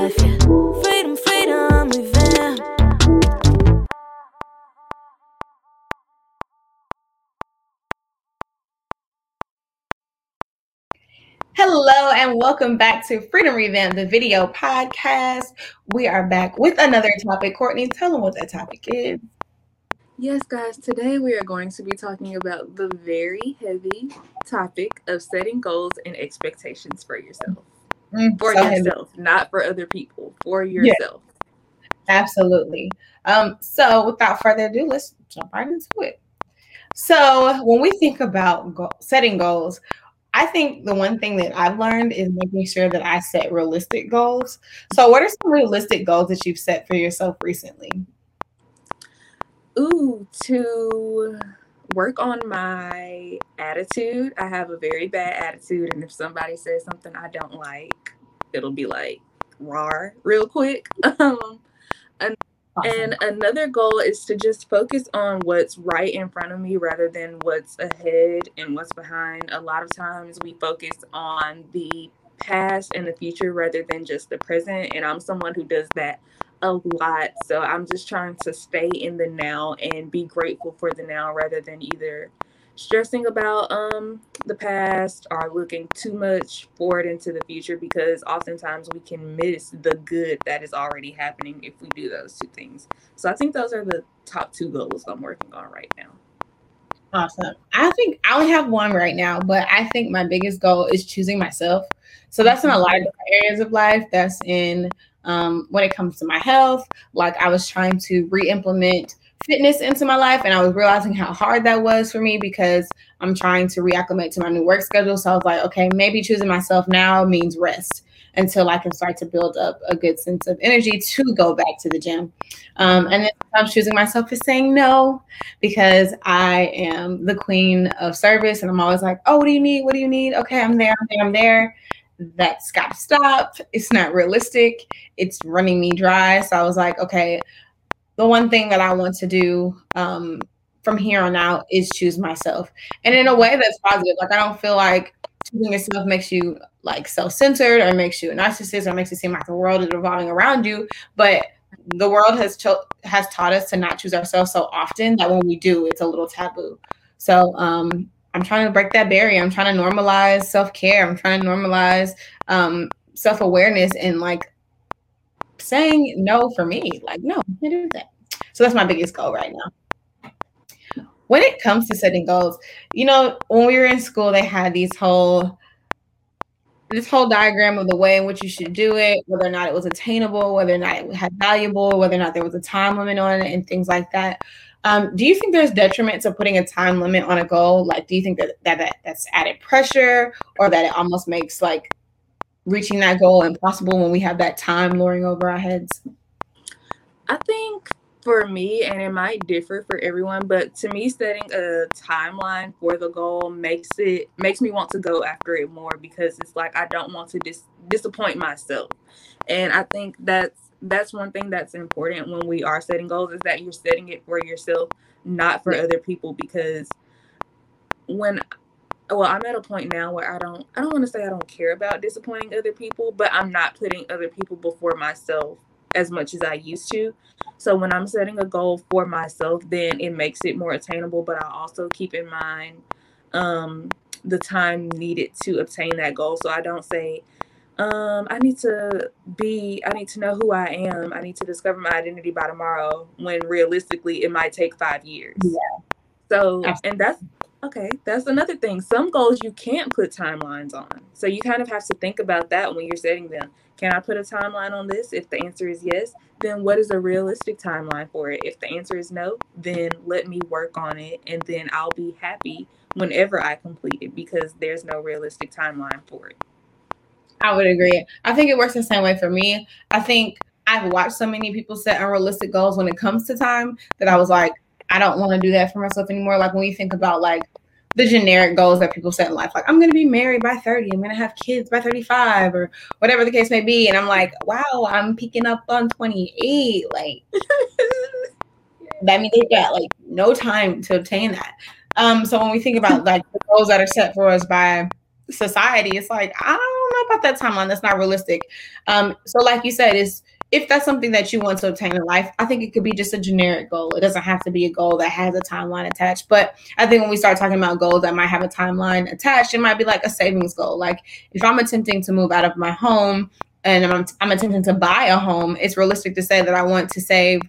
life. Yeah. Freedom, freedom, revamp. Hello and welcome back to Freedom Revamp, the video podcast. We are back with another topic. Courtney, tell them what that topic is. Yes, guys, today we are going to be talking about the very heavy topic of setting goals and expectations for yourself. Mm, For so heavy. yourself, not for other people, for yourself. Absolutely. Um, so without further ado, let's jump right into it. So when we think about go- setting goals, I think the one thing that I've learned is making sure that I set realistic goals. So what are some realistic goals that you've set for yourself recently? Ooh, to work on my attitude. I have a very bad attitude, and if somebody says something I don't like, it'll be like rar real quick. Um, Awesome. And another goal is to just focus on what's right in front of me rather than what's ahead and what's behind. A lot of times we focus on the past and the future rather than just the present. And I'm someone who does that a lot. So I'm just trying to stay in the now and be grateful for the now rather than either stressing about um the past or looking too much forward into the future because oftentimes we can miss the good that is already happening if we do those two things. So I think those are the top two goals I'm working on right now. Awesome. I think I only have one right now, but I think my biggest goal is choosing myself. So that's in a lot of areas of life. That's in um, when it comes to my health. Like I was trying to re-implement fitness into my life, and I was realizing how hard that was for me because I'm trying to reacclimate to my new work schedule. So I was like, okay, maybe choosing myself now means rest until I can start to build up a good sense of energy to go back to the gym. Um, and then I'm choosing myself is saying no because I am the queen of service and I'm always like, oh, what do you need? What do you need? Okay, I'm there, I'm there, I'm there. That's got to stop. It's not realistic. It's running me dry. So I was like, okay, the one thing that I want to do um, from here on out is choose myself. And in a way that's positive. Like, I don't feel like choosing yourself makes you like self-centered or makes you a narcissist or makes it seem like the world is revolving around you. But the world has cho- has taught us to not choose ourselves so often that when we do, it's a little taboo. So um, I'm trying to break that barrier. I'm trying to normalize self care. I'm trying to normalize um, self awareness and like saying no for me. Like no, I can't do that. So that's my biggest goal right now. When it comes to setting goals, you know, when we were in school, they had these whole this whole diagram of the way in which you should do it, whether or not it was attainable, whether or not it had valuable, whether or not there was a time limit on it, and things like that. Um, do you think there's detriment to putting a time limit on a goal? Like, do you think that, that that that's added pressure, or that it almost makes like reaching that goal impossible when we have that time luring over our heads? I think for me, and it might differ for everyone, but to me, setting a timeline for the goal makes it makes me want to go after it more because it's like I don't want to dis- disappoint myself, and I think that's that's one thing that's important when we are setting goals is that you're setting it for yourself, not for Yeah. other people. Because when well, I'm at a point now where I don't I don't want to say I don't care about disappointing other people, but I'm not putting other people before myself as much as I used to. So when I'm setting a goal for myself, then it makes it more attainable, but I also keep in mind um the time needed to obtain that goal. So I don't say um I need to be I need to know who I am. I need to discover my identity by tomorrow when realistically it might take 5 years. Yeah. So Absolutely. and that's okay, that's another thing. Some goals you can't put timelines on. So you kind of have to think about that when you're setting them. Can I put a timeline on this? If the answer is yes, then what is a realistic timeline for it? If the answer is no, then let me work on it and then I'll be happy whenever I complete it because there's no realistic timeline for it. I would agree. I think it works the same way for me. I think I've watched so many people set unrealistic goals when it comes to time that I was like, I don't want to do that for myself anymore. Like when you think about like the generic goals that people set in life, like I'm going to be married by 30, I'm going to have kids by 35, or whatever the case may be. And I'm like, wow, I'm peaking up on 28. Like that means they've got like no time to obtain that. Um, so when we think about like the goals that are set for us by society, it's like I don't know about that timeline. That's not realistic. Um, so like you said, is if that's something that you want to obtain in life, I think it could be just a generic goal. It doesn't have to be a goal that has a timeline attached. But I think when we start talking about goals that might have a timeline attached, it might be like a savings goal. Like if I'm attempting to move out of my home and I'm, I'm attempting to buy a home, it's realistic to say that I want to save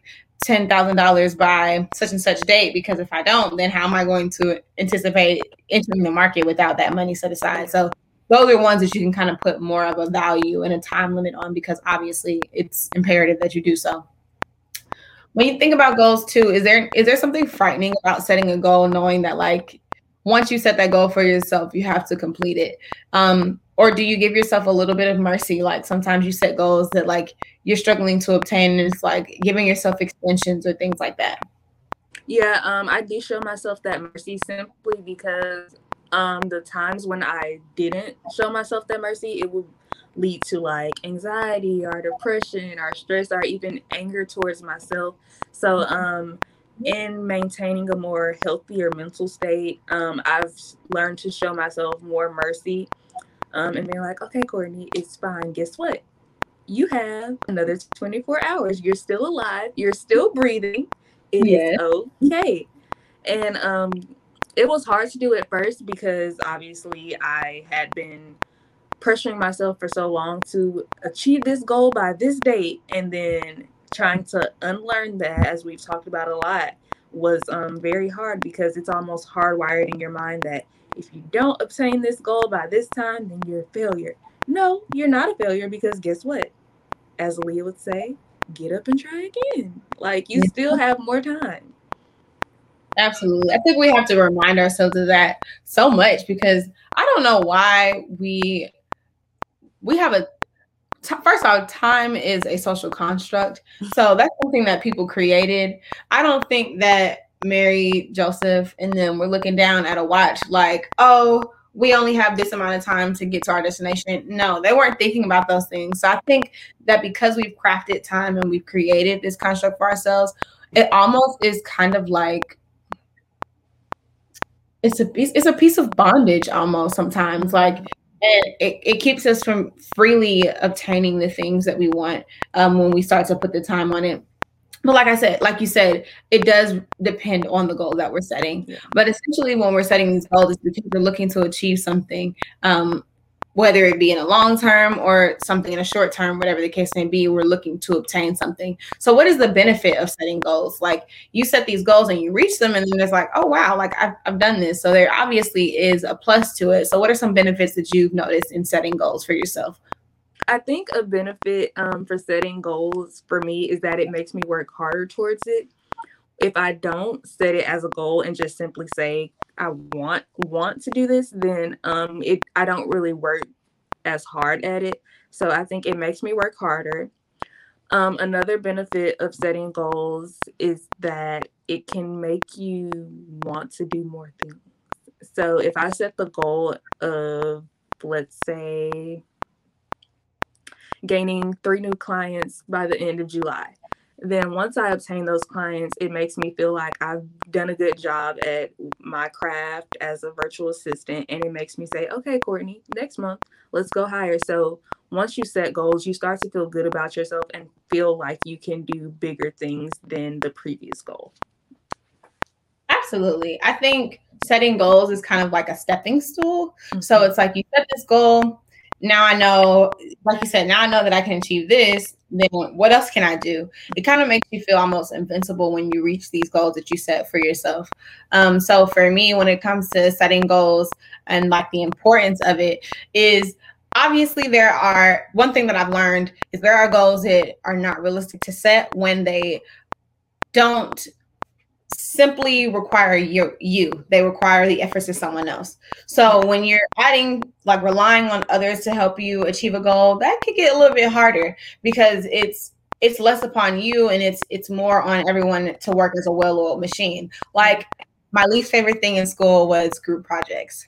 ten thousand dollars by such and such date because if I don't, then how am I going to anticipate entering the market without that money set aside? So those are ones that you can kind of put more of a value and a time limit on because obviously it's imperative that you do so. When you think about goals too, is there is there something frightening about setting a goal knowing that like once you set that goal for yourself, you have to complete it? Um, or do you give yourself a little bit of mercy? Like sometimes you set goals that like you're struggling to obtain and it's like giving yourself extensions or things like that. Yeah um i do show myself that mercy simply because um the times when i didn't show myself that mercy it would lead to like anxiety or depression or stress or even anger towards myself. So um in maintaining a more healthier mental state um, i've learned to show myself more mercy um, and they're like, okay, Courtney, it's fine. Guess what? You have another 24 hours. You're still alive. You're still breathing. It yes. is okay. And um, it was hard to do at first because obviously I had been pressuring myself for so long to achieve this goal by this date and then trying to unlearn that as we've talked about a lot was um, very hard because it's almost hardwired in your mind that if you don't obtain this goal by this time, then you're a failure. No, you're not a failure because guess what? As Leah would say, get up and try again. Like you still have more time. Absolutely. I think we have to remind ourselves of that so much because I don't know why we we have a t- first of all time is a social construct. So that's something that people created. I don't think that Mary, Joseph, and then we're looking down at a watch like, oh, we only have this amount of time to get to our destination. No, they weren't thinking about those things. So I think that because we've crafted time and we've created this construct for ourselves, it almost is kind of like it's a piece it's a piece of bondage almost sometimes like and it, it keeps us from freely obtaining the things that we want um, when we start to put the time on it but like I said, like you said, it does depend on the goal that we're setting. Yeah. But essentially, when we're setting these goals, it's because we're looking to achieve something, um, whether it be in a long term or something in a short term, whatever the case may be, we're looking to obtain something. So, what is the benefit of setting goals? Like you set these goals and you reach them, and then it's like, oh wow, like I've, I've done this. So there obviously is a plus to it. So, what are some benefits that you've noticed in setting goals for yourself? I think a benefit um, for setting goals for me is that it makes me work harder towards it. If I don't set it as a goal and just simply say I want want to do this, then um, it I don't really work as hard at it. So I think it makes me work harder. Um, another benefit of setting goals is that it can make you want to do more things. So if I set the goal of, let's say, gaining three new clients by the end of July. Then once I obtain those clients, it makes me feel like I've done a good job at my craft as a virtual assistant. And it makes me say, okay, Courtney, next month, let's go higher. So once you set goals, you start to feel good about yourself and feel like you can do bigger things than the previous goal. Absolutely. I think setting goals is kind of like a stepping stool. Mm-hmm. So it's like you set this goal, now I know, like you said, now I know that I can achieve this. Then what else can I do? It kind of makes you feel almost invincible when you reach these goals that you set for yourself. Um, so for me, when it comes to setting goals and like the importance of it, is obviously there are one thing that I've learned is there are goals that are not realistic to set when they don't simply require you you. They require the efforts of someone else. So when you're adding like relying on others to help you achieve a goal that could get a little bit harder because it's it's less upon you and it's it's more on everyone to work as a well-oiled machine. Like my least favorite thing in school was group projects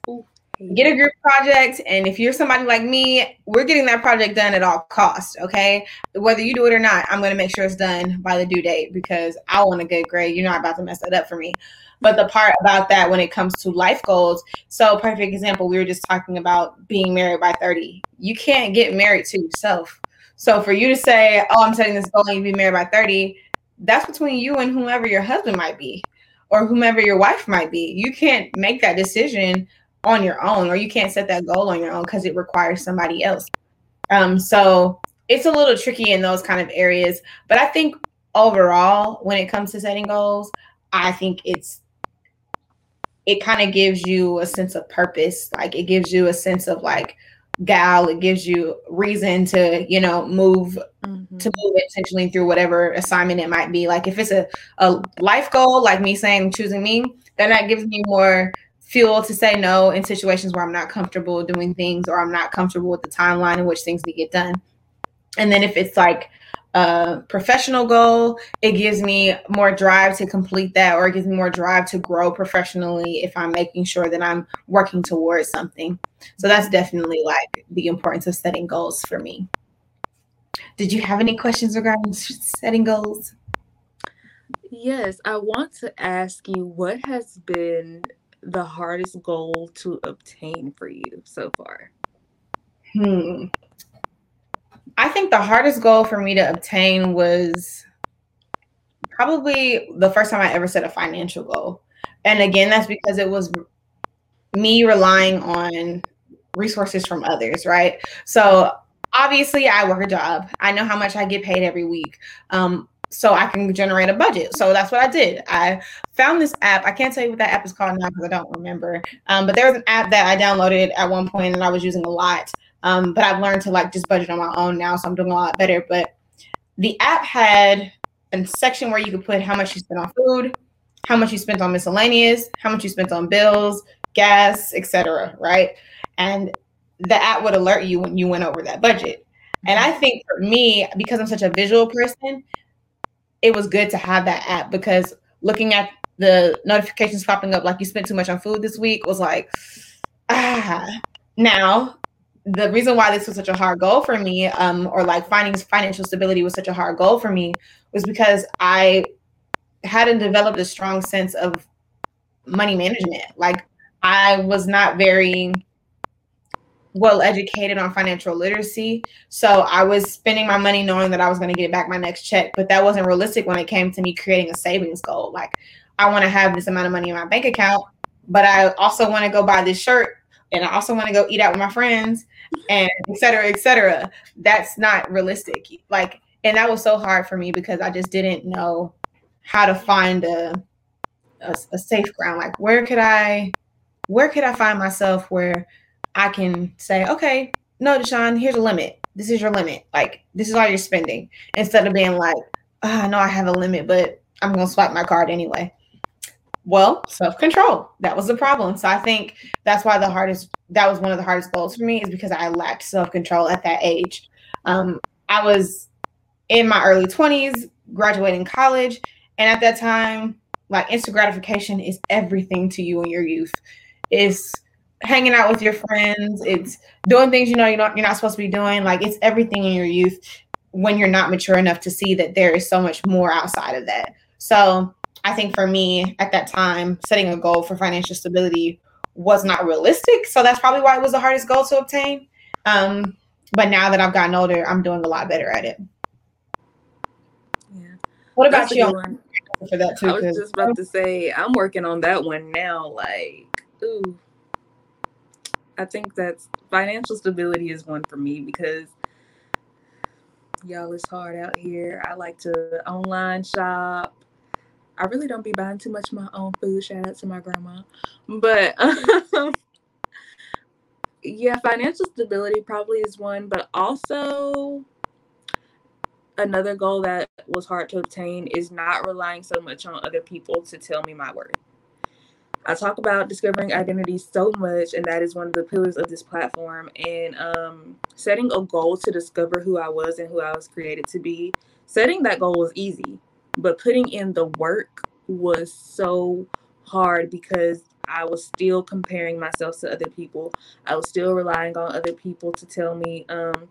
get a group project and if you're somebody like me we're getting that project done at all costs okay? Whether you do it or not i'm going to make sure it's done by the due date because i want a good grade. You're not about to mess that up for me. But the part about that when it comes to life goals so perfect example we were just talking about being married by 30 you can't get married to yourself. So for you to say oh i'm setting this goal and you be married by 30 that's between you and whomever your husband might be or whomever your wife might be. You can't make that decision on your own or you can't set that goal on your own because it requires somebody else. Um so it's a little tricky in those kind of areas but i think overall when it comes to setting goals i think it's it kind of gives you a sense of purpose. Like it gives you a sense of like gal it gives you reason to you know move mm-hmm. to move intentionally through whatever assignment it might be. Like if it's a, a life goal like me saying choosing me then that gives me more fuel to say no in situations where I'm not comfortable doing things or I'm not comfortable with the timeline in which things need to get done. And then if it's like a professional goal, it gives me more drive to complete that or it gives me more drive to grow professionally if I'm making sure that I'm working towards something. So that's definitely like the importance of setting goals for me. Did you have any questions regarding setting goals? Yes, I want to ask you what has been the hardest goal to obtain for you so far? Hmm. I think the hardest goal for me to obtain was probably the first time I ever set a financial goal. And again, that's because it was me relying on resources from others, right? So obviously, I work a job. I know how much I get paid every week. Um, so I can generate a budget. So that's what I did. I found this app. I can't tell you what that app is called now because I don't remember. Um, but there was an app that I downloaded at one point and I was using a lot. Um, but I've learned to like just budget on my own now, so I'm doing a lot better. But the app had a section where you could put how much you spent on food, how much you spent on miscellaneous, how much you spent on bills, gas, etc. Right, and the app would alert you when you went over that budget. And I think for me, because I'm such a visual person, it was good to have that app because looking at the notifications popping up like you spent too much on food this week was like ah. Now the reason why this was such a hard goal for me um or like finding financial stability was such a hard goal for me was because i hadn't developed a strong sense of money management. Like i was not very well educated on financial literacy. So I was spending my money knowing that I was going to get back my next check, but that wasn't realistic when it came to me creating a savings goal. Like I want to have this amount of money in my bank account, but I also want to go buy this shirt and I also want to go eat out with my friends and et cetera, et cetera. That's not realistic. Like, and that was so hard for me because I just didn't know how to find a, a, a safe ground. Like where could I, where could I find myself where I can say, okay, no, Deshawn, here's a limit. This is your limit. Like, this is all you're spending. Instead of being like, oh, I know I have a limit, but I'm going to swipe my card anyway. Well, self control. That was the problem. So I think that's why the hardest, that was one of the hardest goals for me, is because I lacked self control at that age. Um, I was in my early 20s, graduating college. And at that time, like instant gratification is everything to you in your youth. It's hanging out with your friends. It's doing things you know you're not you're not supposed to be doing. Like it's everything in your youth when you're not mature enough to see that there is so much more outside of that. So I think for me at that time, setting a goal for financial stability was not realistic. So that's probably why it was the hardest goal to obtain. Um, but now that I've gotten older, I'm doing a lot better at it. Yeah. What about That's you? For that too. I was just about to say I'm working on that one now. Like, ooh, I think that's financial stability is one for me because y'all it's hard out here. I like to online shop. I really don't be buying too much of my own food. Shout out to my grandma. But um, yeah, financial stability probably is one, but also another goal that was hard to obtain is not relying so much on other people to tell me my worth. I talk about discovering identity so much, and that is one of the pillars of this platform. And um, setting a goal to discover who I was and who I was created to be, setting that goal was easy, but putting in the work was so hard because I was still comparing myself to other people. I was still relying on other people to tell me um,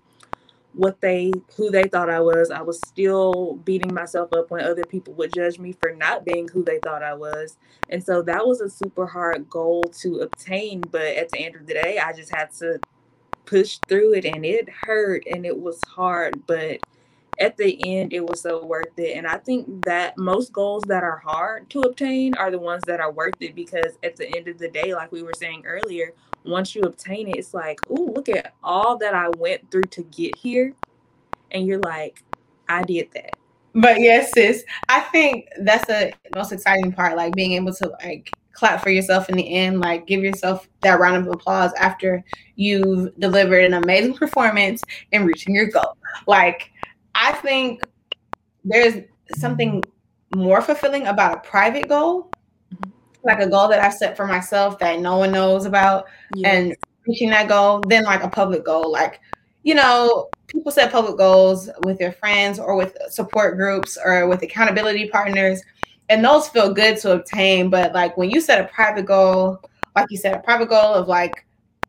what they who they thought I was. I was still beating myself up when other people would judge me for not being who they thought I was. And so that was a super hard goal to obtain, but at the end of the day, I just had to push through it and it hurt and it was hard, but at the end it was so worth it and i think that most goals that are hard to obtain are the ones that are worth it because at the end of the day like we were saying earlier once you obtain it it's like oh look at all that i went through to get here and you're like i did that but yes sis i think that's the most exciting part like being able to like clap for yourself in the end like give yourself that round of applause after you've delivered an amazing performance and reaching your goal like I think there's something more fulfilling about a private goal. Like a goal that I set for myself that no one knows about, and reaching that goal, then like a public goal. Like, you know, people set public goals with their friends or with support groups or with accountability partners, and those feel good to obtain. But like when you set a private goal, like you said, a private goal of like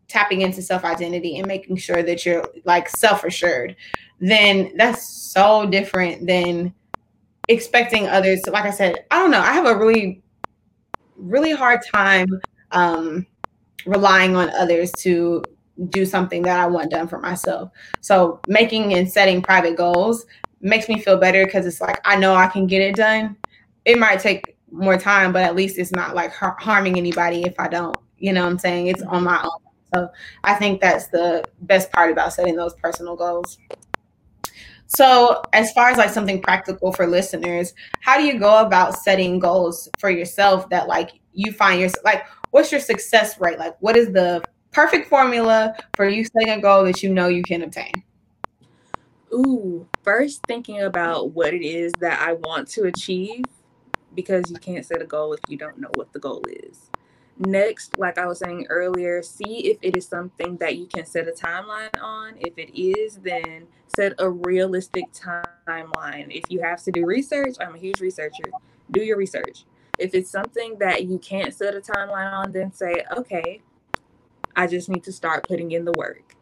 tapping into self identity and making sure that you're like self assured then that's so different than expecting others to, like I said, I don't know. I have a really, really hard time um, relying on others to do something that I want done for myself. So making and setting private goals makes me feel better because it's like I know I can get it done. It might take more time, but at least it's not like har- harming anybody if I don't. You know what I'm saying? It's on my own. So I think that's the best part about setting those personal goals. So, as far as like something practical for listeners, how do you go about setting goals for yourself that like you find yourself like what's your success rate? Like what is the perfect formula for you setting a goal that you know you can obtain? Ooh, first thinking about what it is that I want to achieve because you can't set a goal if you don't know what the goal is. Next, like I was saying earlier, see if it is something that you can set a timeline on. If it is, then set a realistic timeline. If you have to do research, I'm a huge researcher, do your research. If it's something that you can't set a timeline on, then say, okay, I just need to start putting in the work.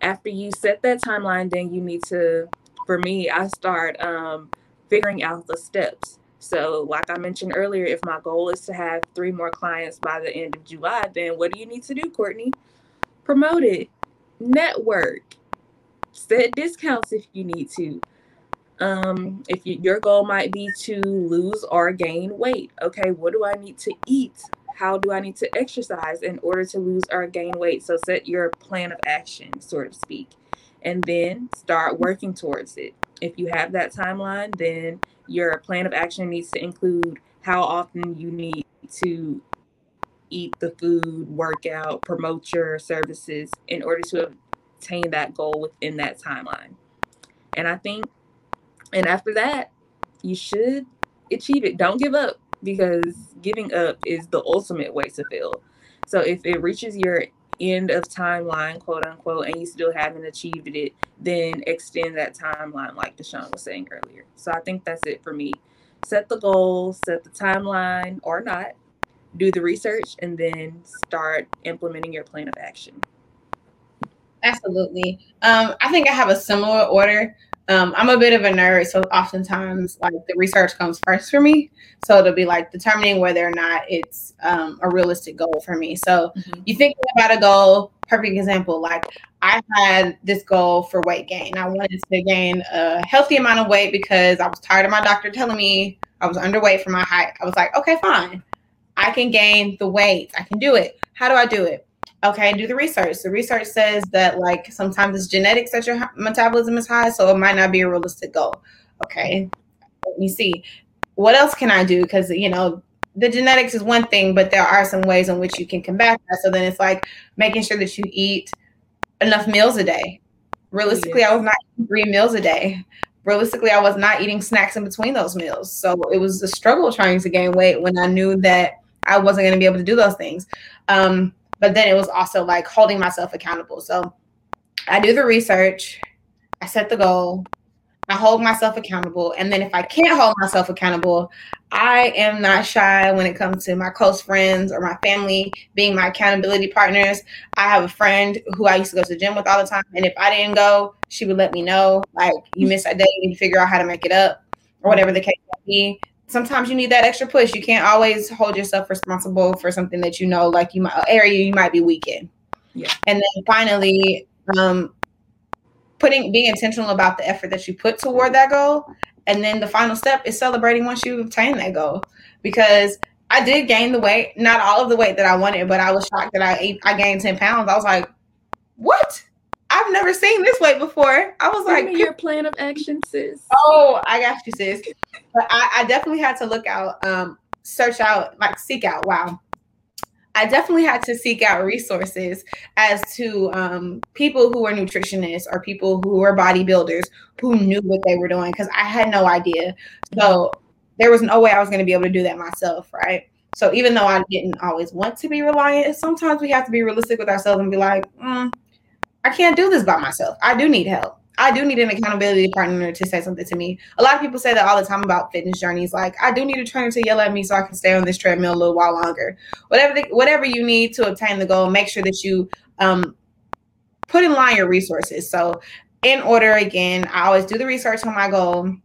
After you set that timeline, then you need to, for me, I start um, figuring out the steps. So, like I mentioned earlier, if my goal is to have three more clients by the end of July, then what do you need to do, Courtney? Promote it, network, set discounts if you need to. Um, if you, your goal might be to lose or gain weight, okay, what do I need to eat? How do I need to exercise in order to lose or gain weight? So, set your plan of action, so to speak, and then start working towards it. If you have that timeline, then your plan of action needs to include how often you need to eat the food, work out, promote your services in order to obtain that goal within that timeline. And I think, and after that, you should achieve it. Don't give up because giving up is the ultimate way to fail. So if it reaches your end of timeline, quote unquote, and you still haven't achieved it, then extend that timeline, like Deshaun was saying earlier. So I think that's it for me. Set the goal, set the timeline or not, do the research, and then start implementing your plan of action. Absolutely. Um, I think I have a similar order. Um, I'm a bit of a nerd, so oftentimes like the research comes first for me. So it'll be like determining whether or not it's um, a realistic goal for me. So mm-hmm. you think about a goal. Perfect example. Like I had this goal for weight gain. I wanted to gain a healthy amount of weight because I was tired of my doctor telling me I was underweight for my height. I was like, okay, fine. I can gain the weight. I can do it. How do I do it? Okay, do the research. The research says that like sometimes it's genetics that your metabolism is high, so it might not be a realistic goal. Okay, let me see. What else can I do? Because you know the genetics is one thing, but there are some ways in which you can combat that. So then it's like making sure that you eat enough meals a day. Realistically, yes. I was not eating three meals a day. Realistically, I was not eating snacks in between those meals. So it was a struggle trying to gain weight when I knew that I wasn't going to be able to do those things. Um, but then it was also like holding myself accountable. So I do the research, I set the goal, I hold myself accountable. And then if I can't hold myself accountable, I am not shy when it comes to my close friends or my family being my accountability partners. I have a friend who I used to go to the gym with all the time. And if I didn't go, she would let me know, like, you missed that day, you need to figure out how to make it up or whatever the case may be. Sometimes you need that extra push. You can't always hold yourself responsible for something that you know, like you might area you might be weak in. Yeah. And then finally, um, putting being intentional about the effort that you put toward that goal and then the final step is celebrating once you obtain that goal because i did gain the weight not all of the weight that i wanted but i was shocked that i ate, i gained 10 pounds i was like what i've never seen this way before i was Give like me your plan of action, sis. oh i got you sis but I, I definitely had to look out um search out like seek out wow I definitely had to seek out resources as to um, people who were nutritionists or people who were bodybuilders who knew what they were doing because I had no idea. So there was no way I was going to be able to do that myself, right? So even though I didn't always want to be reliant, sometimes we have to be realistic with ourselves and be like, mm, I can't do this by myself. I do need help. I do need an accountability partner to say something to me. A lot of people say that all the time about fitness journeys. Like, I do need a trainer to yell at me so I can stay on this treadmill a little while longer. Whatever, the, whatever you need to obtain the goal, make sure that you um, put in line your resources. So, in order again, I always do the research on my goal.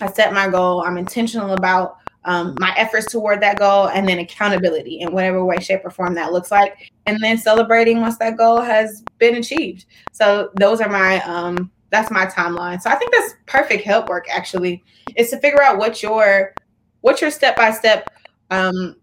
I set my goal. I'm intentional about um, my efforts toward that goal, and then accountability in whatever way, shape, or form that looks like, and then celebrating once that goal has been achieved. So, those are my um, that's my timeline. So I think that's perfect help work actually is to figure out what your what your step by step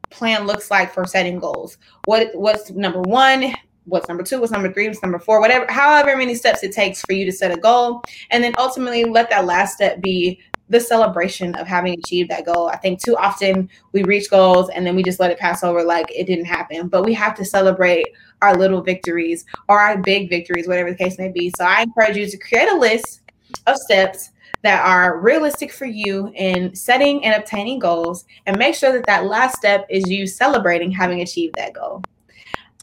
plan looks like for setting goals. What what's number one? What's number two? What's number three? What's number four? Whatever, however many steps it takes for you to set a goal, and then ultimately let that last step be the celebration of having achieved that goal. I think too often we reach goals and then we just let it pass over like it didn't happen. But we have to celebrate our little victories or our big victories, whatever the case may be. So I encourage you to create a list of steps that are realistic for you in setting and obtaining goals and make sure that that last step is you celebrating having achieved that goal.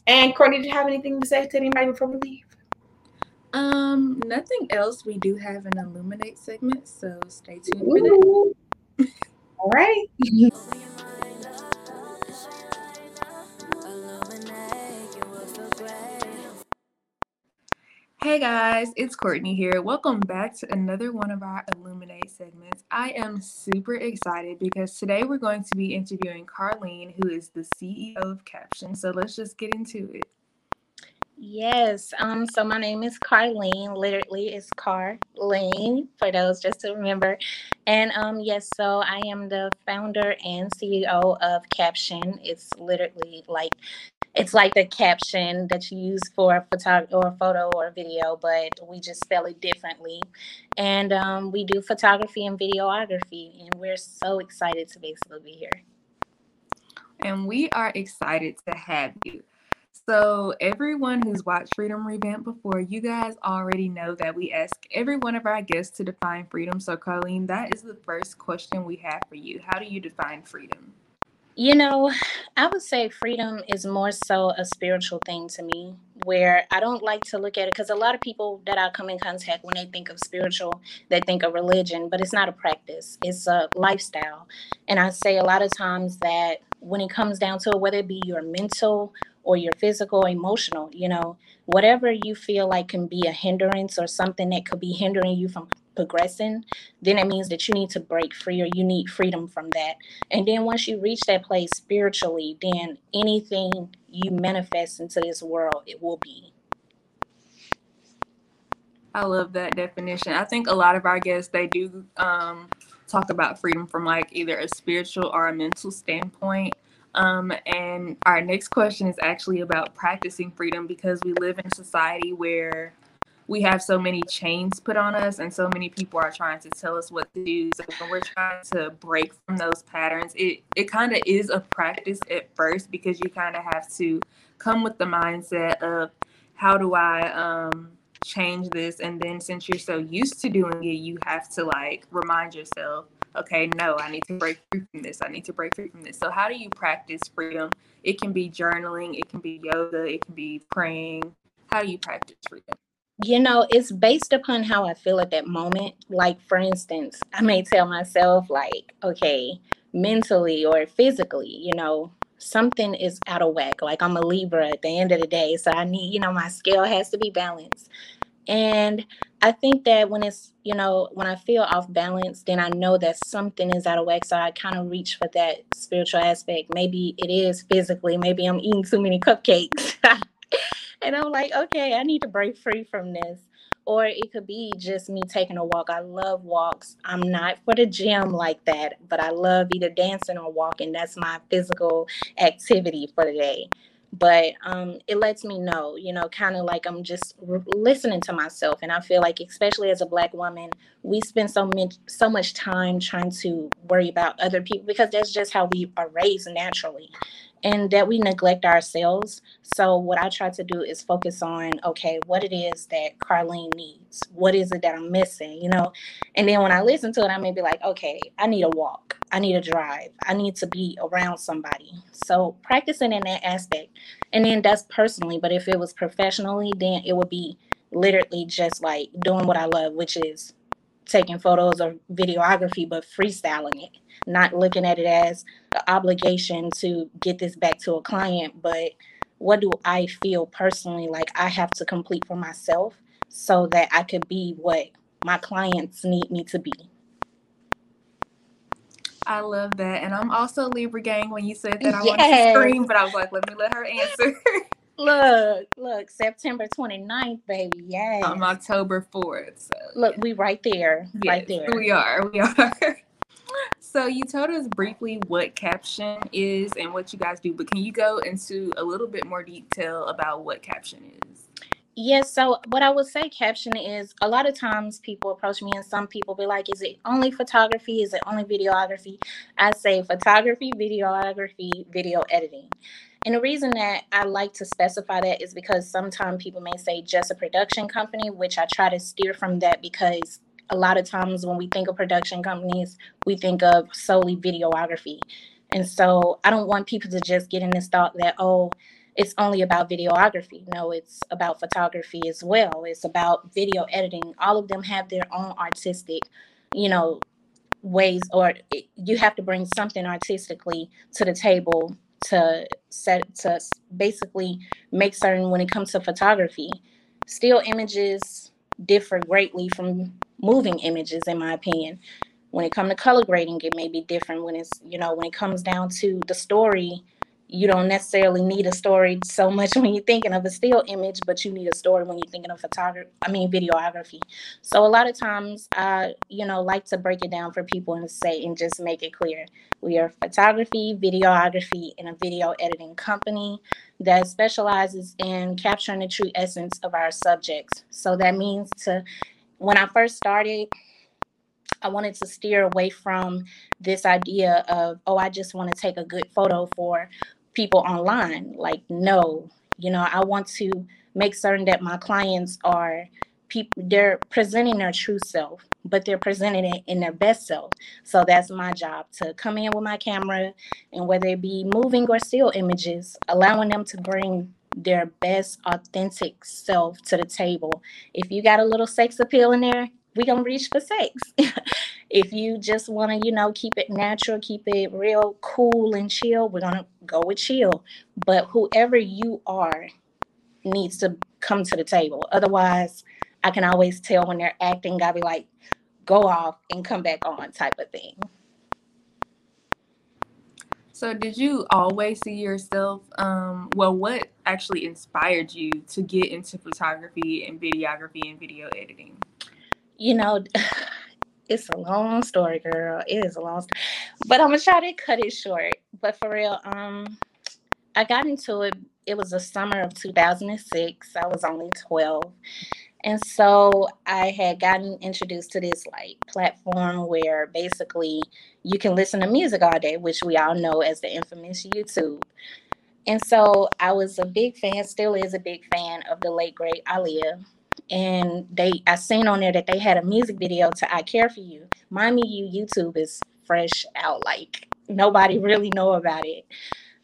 And Courtney, do you have anything to say to anybody before we leave? Um, nothing else. We do have an illuminate segment, so stay tuned for that. All right. Hey guys, it's Courtney here. Welcome back to another one of our Illuminate segments. I am super excited because today we're going to be interviewing Carlene, who is the CEO of Caption. So let's just get into it. Yes. Um, so my name is Carlene. Literally it's Carlene for those just to remember. And um, yes, so I am the founder and CEO of Caption. It's literally like it's like the caption that you use for a photo or a photo or video, but we just spell it differently. And um, we do photography and videography, and we're so excited to basically be here. And we are excited to have you. So, everyone who's watched Freedom Revamp before, you guys already know that we ask every one of our guests to define freedom. So, Carlene, that is the first question we have for you. How do you define freedom? You know, I would say freedom is more so a spiritual thing to me, where I don't like to look at it because a lot of people that I come in contact when they think of spiritual, they think of religion, but it's not a practice, it's a lifestyle. And I say a lot of times that when it comes down to it, whether it be your mental or your physical, emotional, you know, whatever you feel like can be a hindrance or something that could be hindering you from progressing, then it means that you need to break free or you need freedom from that. And then once you reach that place spiritually, then anything you manifest into this world, it will be. I love that definition. I think a lot of our guests they do um, talk about freedom from like either a spiritual or a mental standpoint. Um, and our next question is actually about practicing freedom because we live in a society where we have so many chains put on us and so many people are trying to tell us what to do. So when we're trying to break from those patterns, it, it kind of is a practice at first because you kind of have to come with the mindset of how do I um, change this? And then since you're so used to doing it, you have to like remind yourself, okay, no, I need to break free from this. I need to break free from this. So how do you practice freedom? It can be journaling, it can be yoga, it can be praying. How do you practice freedom? You know, it's based upon how I feel at that moment. Like, for instance, I may tell myself, like, okay, mentally or physically, you know, something is out of whack. Like, I'm a Libra at the end of the day. So I need, you know, my scale has to be balanced. And I think that when it's, you know, when I feel off balance, then I know that something is out of whack. So I kind of reach for that spiritual aspect. Maybe it is physically, maybe I'm eating too many cupcakes. and I'm like, okay, I need to break free from this. Or it could be just me taking a walk. I love walks. I'm not for the gym like that, but I love either dancing or walking. That's my physical activity for the day but um, it lets me know, you know, kind of like I'm just listening to myself. And I feel like, especially as a black woman, we spend so much so much time trying to worry about other people because that's just how we are raised naturally and that we neglect ourselves. So what I try to do is focus on okay, what it is that Carlene needs. What is it that I'm missing, you know? And then when I listen to it, I may be like, okay, I need a walk. I need a drive. I need to be around somebody. So practicing in that aspect. And then that's personally, but if it was professionally, then it would be literally just like doing what I love, which is taking photos or videography, but freestyling it, not looking at it as an obligation to get this back to a client, but what do I feel personally like I have to complete for myself so that I could be what my clients need me to be. I love that. And I'm also Libra gang when you said that I yes. wanted to scream, but I was like, let me let her answer. look, look, September 29th, baby. Yes. I'm October 4th. So look, we right there. Yes, right there. We are. We are. so you told us briefly what caption is and what you guys do, but can you go into a little bit more detail about what caption is? Yes, so what I would say caption is a lot of times people approach me and some people be like, is it only photography? Is it only videography? I say photography, videography, video editing. And the reason that I like to specify that is because sometimes people may say just a production company, which I try to steer from that because a lot of times when we think of production companies, we think of solely videography. And so I don't want people to just get in this thought that, oh, it's only about videography. No, it's about photography as well. It's about video editing. All of them have their own artistic, you know, ways, or you have to bring something artistically to the table to set to basically make certain when it comes to photography. Still images differ greatly from moving images, in my opinion. When it comes to color grading, it may be different. When it's you know when it comes down to the story you don't necessarily need a story so much when you're thinking of a still image, but you need a story when you're thinking of photography, I mean, videography. So a lot of times I, you know, like to break it down for people and say, and just make it clear. We are photography, videography, and a video editing company that specializes in capturing the true essence of our subjects. So that means to, when I first started, I wanted to steer away from this idea of, oh, I just want to take a good photo for people online. Like, no, you know, I want to make certain that my clients are people they're presenting their true self but they're presenting it in their best self so that's my job to come in with my camera and whether it be moving or still images allowing them to bring their best authentic self to the table if you got a little sex appeal in there we gonna reach for sex. If you just want to you know keep it natural keep it real cool and chill we're gonna go with chill. But whoever you are needs to come to the table. Otherwise i can always tell when they're acting i'll be like go off and come back on type of thing. So did you always see yourself um well what actually inspired you to get into photography and videography and video editing you know it's a long story, girl. It is a long story. But I'm gonna try to cut it short. But for real, um, I got into it. It was the summer of 2006. I was only 12. And so I had gotten introduced to this like platform where basically you can listen to music all day, which we all know as the infamous YouTube. And so I was a big fan, still is a big fan of the late great Aaliyah and they I seen on there that they had a music video to I Care For You. Mind me you YouTube is fresh out, like nobody really know about it.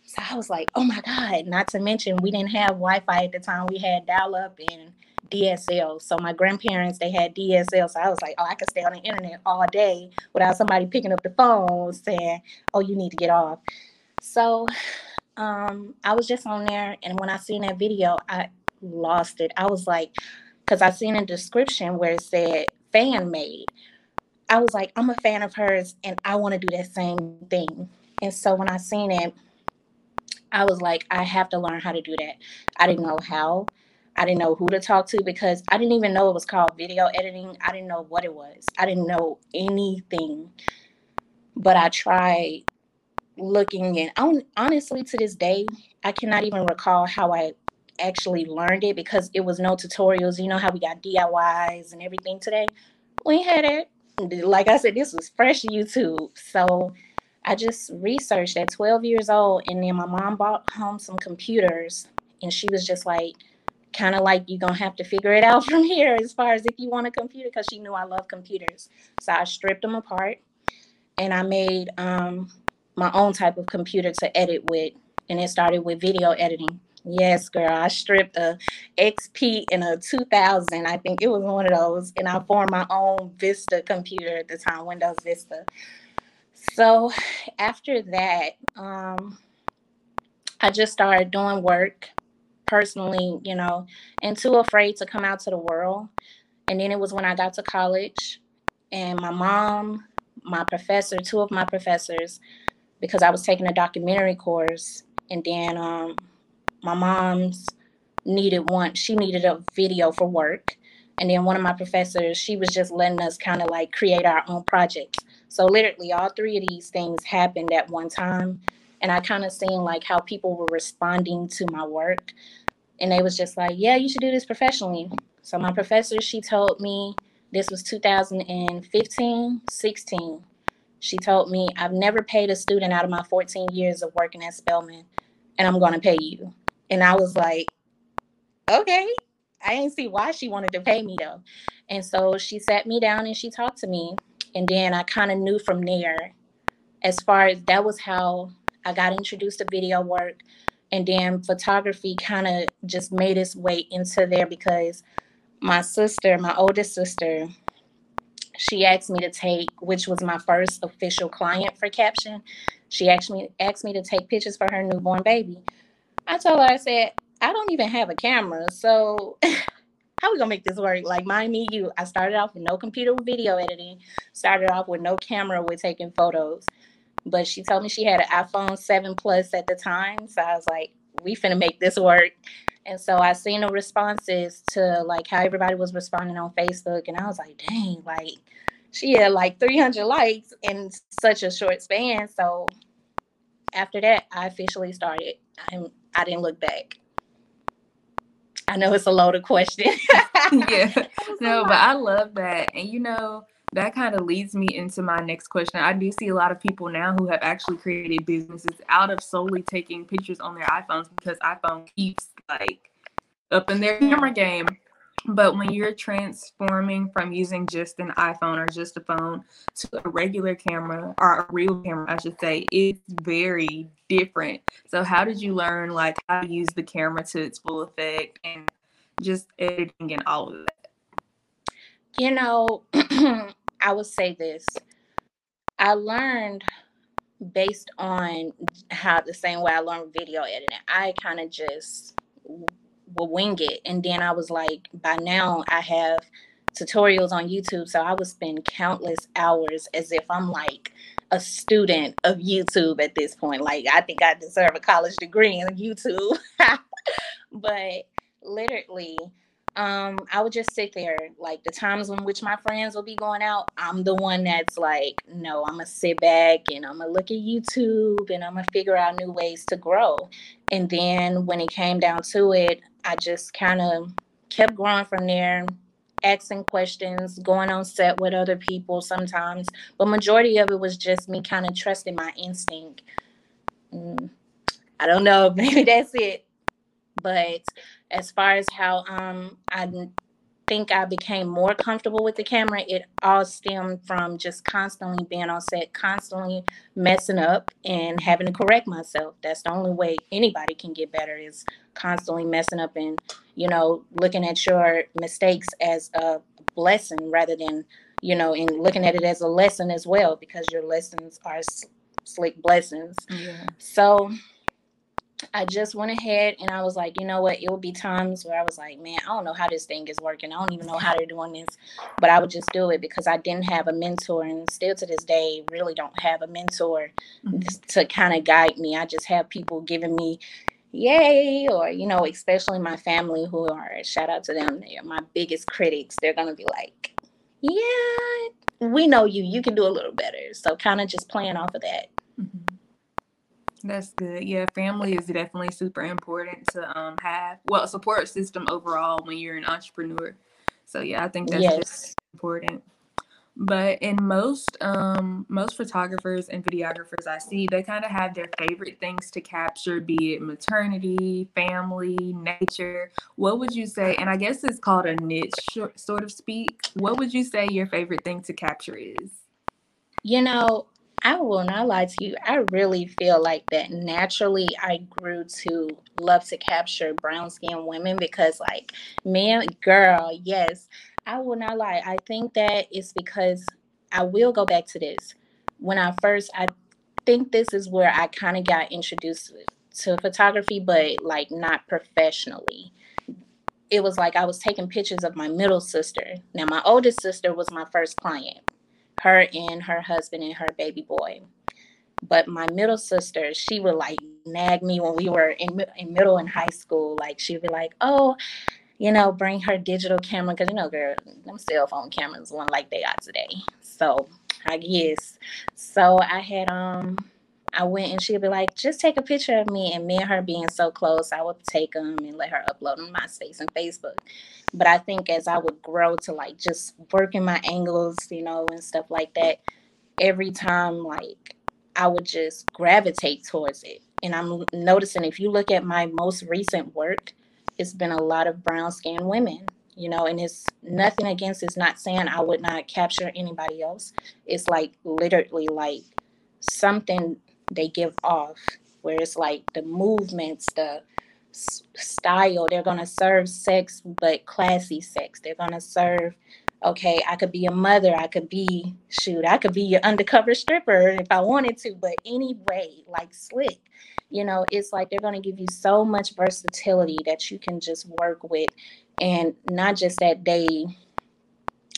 So I was like, oh my God. Not to mention we didn't have Wi-Fi at the time. We had dial up and DSL. So my grandparents they had DSL, so I was like, oh, I could stay on the internet all day without somebody picking up the phone saying, oh, you need to get off. So um, I was just on there, and when I seen that video, I lost it. I was like, because I seen a description where it said fan made. I was like, I'm a fan of hers, and I want to do that same thing. And so when I seen it, I was like, I have to learn how to do that. I didn't know how. I didn't know who to talk to because I didn't even know it was called video editing. I didn't know what it was. I didn't know anything. But I tried looking and honestly to this day, I cannot even recall how I actually learned it because it was no tutorials. You know how we got DIYs and everything today? We had it. Like I said, this was fresh YouTube. So I just researched at 12 years old, and then my mom bought home some computers, and she was just like, kind of like you're gonna have to figure it out from here as far as if you want a computer because she knew I love computers. So I stripped them apart and I made um, my own type of computer to edit with, and it started with video editing. Yes, girl, I stripped a XP and a 2000. I think it was one of those, and I formed my own Vista computer at the time, Windows Vista. So after that, um, I just started doing work personally, you know, and too afraid to come out to the world. And then it was when I got to college and my mom, my professor, two of my professors, because I was taking a documentary course, and then um, my mom's needed one, she needed a video for work. And then one of my professors, she was just letting us kind of like create our own projects. So literally all three of these things happened at one time. And I kind of seen like how people were responding to my work. And they was just like, yeah, you should do this professionally. So my professor, she told me this was 2015, 16. She told me, I've never paid a student out of my 14 years of working at Spelman, and I'm going to pay you. And I was like, okay. I didn't see why she wanted to pay me though. And so she sat me down and she talked to me. And then I kind of knew from there, as far as that was how I got introduced to video work. And then photography kind of just made its way into there because my sister, my oldest sister, she asked me to take, which was my first official client for Kapshaun. She asked me asked me to take pictures for her newborn baby. I told her, I said, I don't even have a camera. So how we gonna make this work? Like mind me, you. I started off with no computer video editing. Started off with no camera with taking photos. But she told me she had an iPhone 7 Plus at the time. So I was like, we finna make this work. And so I seen the responses to like how everybody was responding on Facebook, and I was like, dang, like she had like 300 likes in such a short span. So after that, I officially started. I'm I didn't look back. I know it's a loaded question. yeah. No, but I love that. And you know, that kind of leads me into my next question. I do see a lot of people now who have actually created businesses out of solely taking pictures on their iPhones because iPhone keeps like up in their camera game. But when you're transforming from using just an iPhone or just a phone to a regular camera or a real camera, I should say, it's very different. So, how did you learn like how to use the camera to its full effect and just editing and all of that? You know, I would say this. I learned based on how the same way I learned video editing. I kind of just will wing it. And then I was like, by now I have tutorials on YouTube. So I would spend countless hours as if I'm like a student of YouTube at this point. Like I think I deserve a college degree in YouTube. but literally, um, I would just sit there. Like the times in which my friends will be going out, I'm the one that's like, no, I'm gonna sit back and I'm gonna look at YouTube and I'm gonna figure out new ways to grow. And then when it came down to it, I just kind of kept growing from there, asking questions, going on set with other people sometimes. But majority of it was just me kind of trusting my instinct. Mm, I don't know, maybe that's it. But as far as how um I think I became more comfortable with the camera, it all stemmed from just constantly being on set, constantly messing up and having to correct myself. That's the only way anybody can get better is constantly messing up and you know looking at your mistakes as a blessing rather than you know and looking at it as a lesson as well because your lessons are slick blessings Yeah. so I just went ahead and I was like, you know what? It would be times where I was like, man, I don't know how this thing is working. I don't even know how they're doing this. But I would just do it because I didn't have a mentor and still to this day really don't have a mentor Mhm. to kind of guide me. I just have people giving me yay or you know, especially my family who are shout out to them. They're my biggest critics. They're gonna be like, Yeah, we know you. You can do a little better. So kind of just playing off of that. Mhm. That's good. Yeah, family is definitely super important to um have. Well, support system overall when you're an entrepreneur. So yeah, I think that's just yes. important. But in most um most photographers and videographers I see, they kind of have their favorite things to capture, be it maternity, family, nature. What would you say? And I guess it's called a niche, sort of speak. What would you say your favorite thing to capture is? You know, I will not lie to you. I really feel like that naturally I grew to love to capture brown skinned women because, like, man, girl, yes, I will not lie. I think that it's because I will go back to this. When I first, I think this is where I kind of got introduced to photography, but like not professionally. It was like I was taking pictures of my middle sister. Now, my oldest sister was my first client her and her husband and her baby boy. But my middle sister, she would like nag me when we were in, in middle and high school. Like she'd be like, "Oh, you know, bring her digital camera because you know, girl, them cell phone cameras weren't like they are today." So I guess. So I had um, I went and she'd be like, "Just take a picture of me," and me and her being so close, I would take them and let her upload them to MySpace and Facebook but I think as I would grow to like just working my angles, you know, and stuff like that, every time like I would just gravitate towards it. And I'm noticing if you look at my most recent work, it's been a lot of brown skinned women, you know, and it's nothing against it's not saying I would not capture anybody else. It's like literally like something they give off where it's like the movements, the style. They're gonna serve sex, but classy sex. They're gonna serve. Okay, I could be a mother. I could be shoot. I could be your undercover stripper if I wanted to. But anyway, like slick, you know, it's like they're gonna give you so much versatility that you can just work with, and not just that they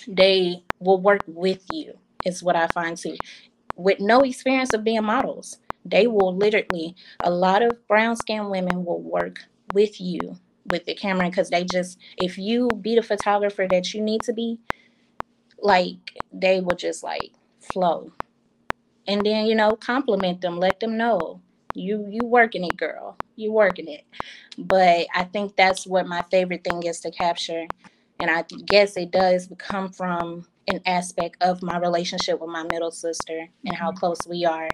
they will work with you. Is what I find too. With no experience of being models, they will literally a lot of brown skinned women will work with you with the camera because they just if you be the photographer that you need to be like they will just like flow. And then you know compliment them let them know you you working it girl. You working it. But i think that's what my favorite thing is to capture and i guess it does come from an aspect of my relationship with my middle sister and how Mhm. close we are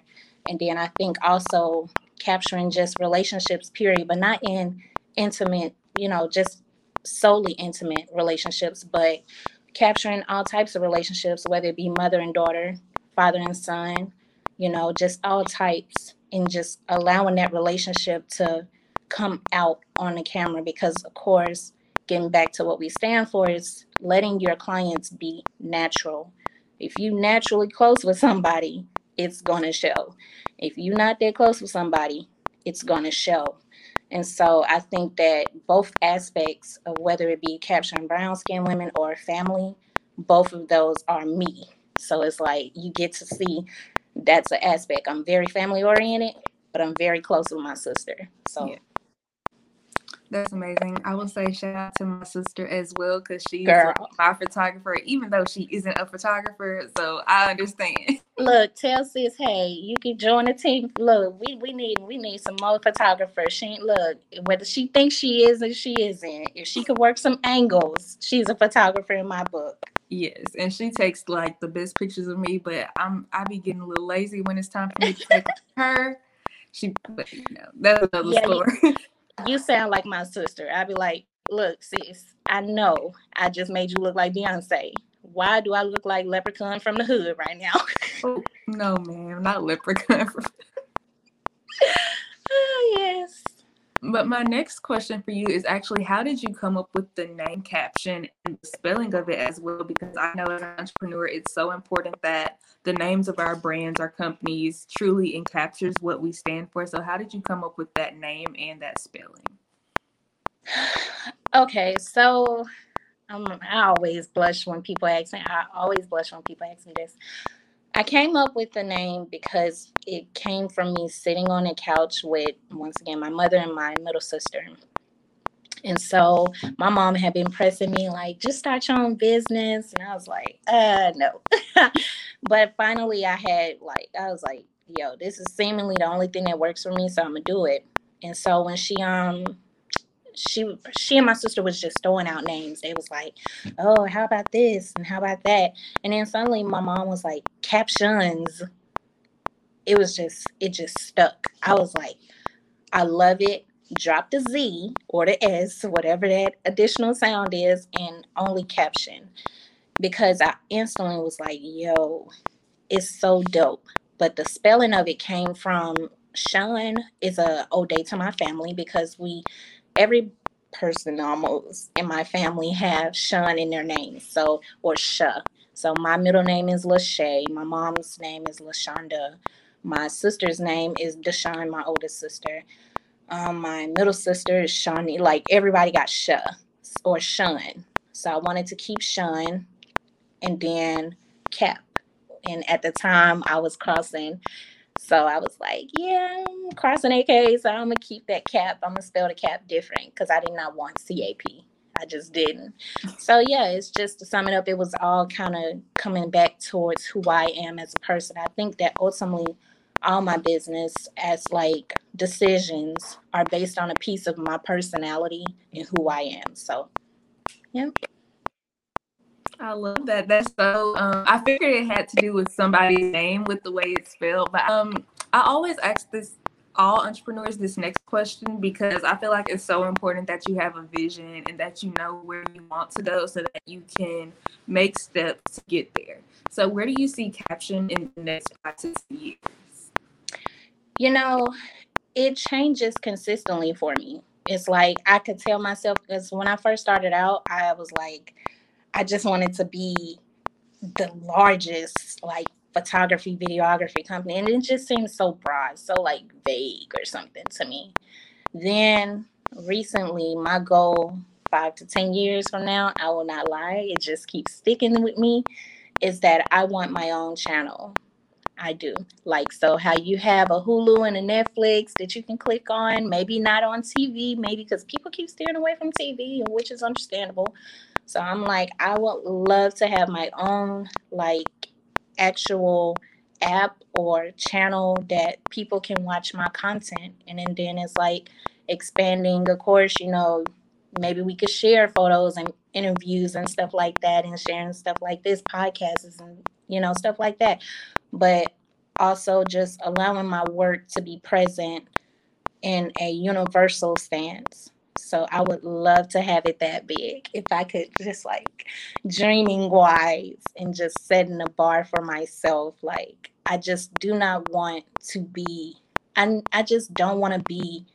and then i think also capturing just relationships period but not in intimate you know just solely intimate relationships but capturing all types of relationships whether it be mother and daughter father and son you know just all types and just allowing that relationship to come out on the camera. Because of course getting back to what we stand for is letting your clients be natural. If you naturally close with somebody it's to show if you're not that close with somebody it's to show and so I think that both aspects of whether it be capturing brown skinned women or family, both of those are me. So it's like you get to see that's an aspect. I'm very family oriented, but I'm very close with my sister. So Yeah. That's amazing. I will say shout out to my sister as well because she's Girl. my photographer, even though she isn't a photographer. So I understand. look, tell sis, hey, you can join the team. Look, we, we need we need some more photographers. She ain't look whether she thinks she is or she isn't. If she could work some angles, she's a photographer in my book. Yes, and she takes like the best pictures of me, but I'm I be getting a little lazy when it's time for me to take her. She, but you know, that's another Yeah, story. You sound like my sister. I'd be like, look, sis, I know I just made you look like Beyonce. Why do I look like Leprechaun from the hood right now? Oh, no, ma'am, not leprechaun. oh, yes. But my next question for you is actually how did you come up with the name Kapshaun and the spelling of it as well? Because I know as an entrepreneur, it's so important that the names of our brands, our companies truly encaptures what we stand for. So how did you come up with that name and that spelling? Okay, so um, I always blush when people ask me. I always blush when people ask me this. I came up with the name because it came from me sitting on a couch with, once again, my mother and my middle sister. And so my mom had been pressing me, like, just start your own business. And I was like, uh, no. but finally, I had, like, I was like, yo, this is seemingly the only thing that works for me. So I'm going to do it. And so when she, um, she she and my sister was just throwing out names. They was like, "Oh, how about this and how about that?" And then suddenly my mom was like, "Captions." It was just it just stuck. I was like, "I love it." Drop the Z or the S, whatever that additional sound is, and only caption because I instantly was like, "Yo, it's so dope." But the spelling of it came from Sean is a ode to my family because we every person almost in my family have Sean in their name, so or Sha. So my middle name is Lachey. My mom's name is Lashonda. My sister's name is Deshawn, my oldest sister. Um, my middle sister is Shawnee. Like everybody got Sha or Sean. So I wanted to keep Sean and then Cap. And at the time I was crossing so I was like, yeah, I'm crossing AK, so I'm gonna keep that cap. I'm gonna spell the cap different because I did not want CAP. I just didn't. So yeah, it's just to sum it up, it was all kind of coming back towards who I am as a person. I think that ultimately all my business as like decisions are based on a piece of my personality and who I am. So yeah. I love that. That's so. Um, I figured it had to do with somebody's name with the way it's spelled, but um, I always ask this all entrepreneurs this next question because I feel like it's so important that you have a vision and that you know where you want to go so that you can make steps to get there. So, where do you see Kapshaun in the next five to six years? You know, it changes consistently for me. It's like I could tell myself because when I first started out, I was like, I just wanted to be the largest like photography videography company and it just seems so broad so like vague or something to me. Then recently my goal five to ten years from now i will not lie it just keeps sticking with me is that i want my own channel. I do. Like so how you have a hulu and a netflix that you can click on maybe not on tv maybe because people keep steering away from tv which is understandable so I'm like, I would love to have my own like actual app or channel that people can watch my content. And then, then it's like expanding, of course, you know, maybe we could share photos and interviews and stuff like that and sharing stuff like this, podcasts and, you know, stuff like that. But also just allowing my work to be present in a universal stance. So I would love to have it that big if I could just like dreaming wise and just setting a bar for myself. Like I just do not want to be I I just don't want to be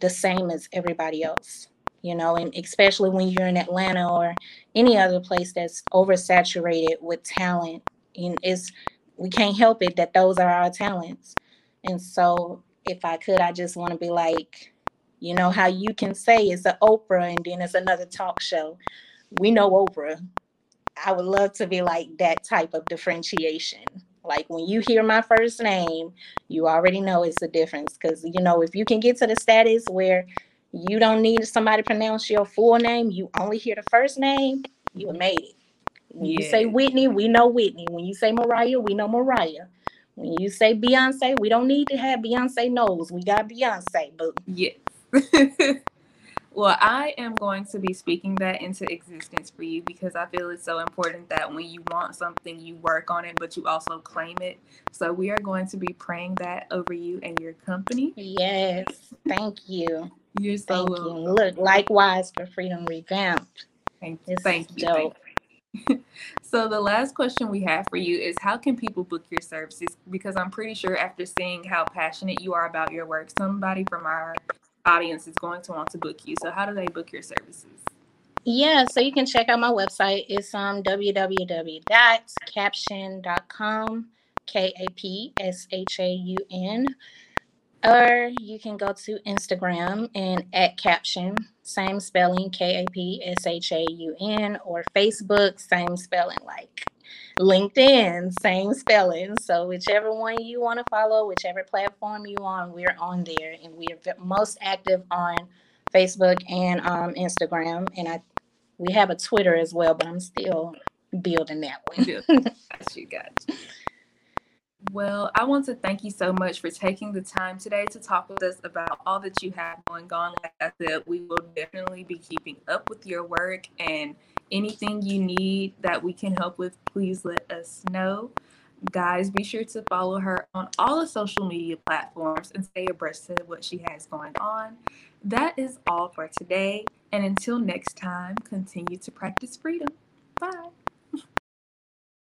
the same as everybody else. You know, and especially when you're in Atlanta or any other place that's oversaturated with talent. And it's we can't help it that those are our talents. And so if I could, I just want to be like, you know how you can say it's an Oprah and then it's another talk show. We know Oprah. I would love to be like that type of differentiation. Like when you hear my first name, you already know it's a difference. Because, you know, if you can get to the status where you don't need somebody to pronounce your full name, you only hear the first name, you made it. When yeah. you say Whitney, we know Whitney. When you say Mariah, we know Mariah. When you say Beyonce, we don't need to have Beyonce knows. We got Beyonce, but yes. well, I am going to be speaking that into existence for you because I feel it's so important that when you want something, you work on it, but you also claim it. So we are going to be praying that over you and your company. Yes. Thank you. You're so Thank you. Look, likewise for Freedom Revamped. Thank you. Thank you. Thank you. so the last question we have for you is how can people book your services because i'm pretty sure after seeing how passionate you are about your work somebody from our audience is going to want to book you. So, how do they book your services? Yeah, so you can check out my website. It's um www.kapshaun.com, K A P S H A U N. Or you can go to Instagram and at Kapshaun, same spelling, K A P S H A U N, or Facebook, same spelling, like LinkedIn, same spelling. So whichever one you want to follow, whichever platform you on, we're on there, and we are most active on Facebook and um, Instagram, and I we have a Twitter as well, but I'm still building that one. got you, got you. Well, I want to thank you so much for taking the time today to talk with us about all that you have going on. Like I said, we will definitely be keeping up with your work and anything you need that we can help with, please let us know. Guys, be sure to follow her on all the social media platforms and stay abreast of what she has going on. That is all for today. And until next time, continue to practice freedom. Bye.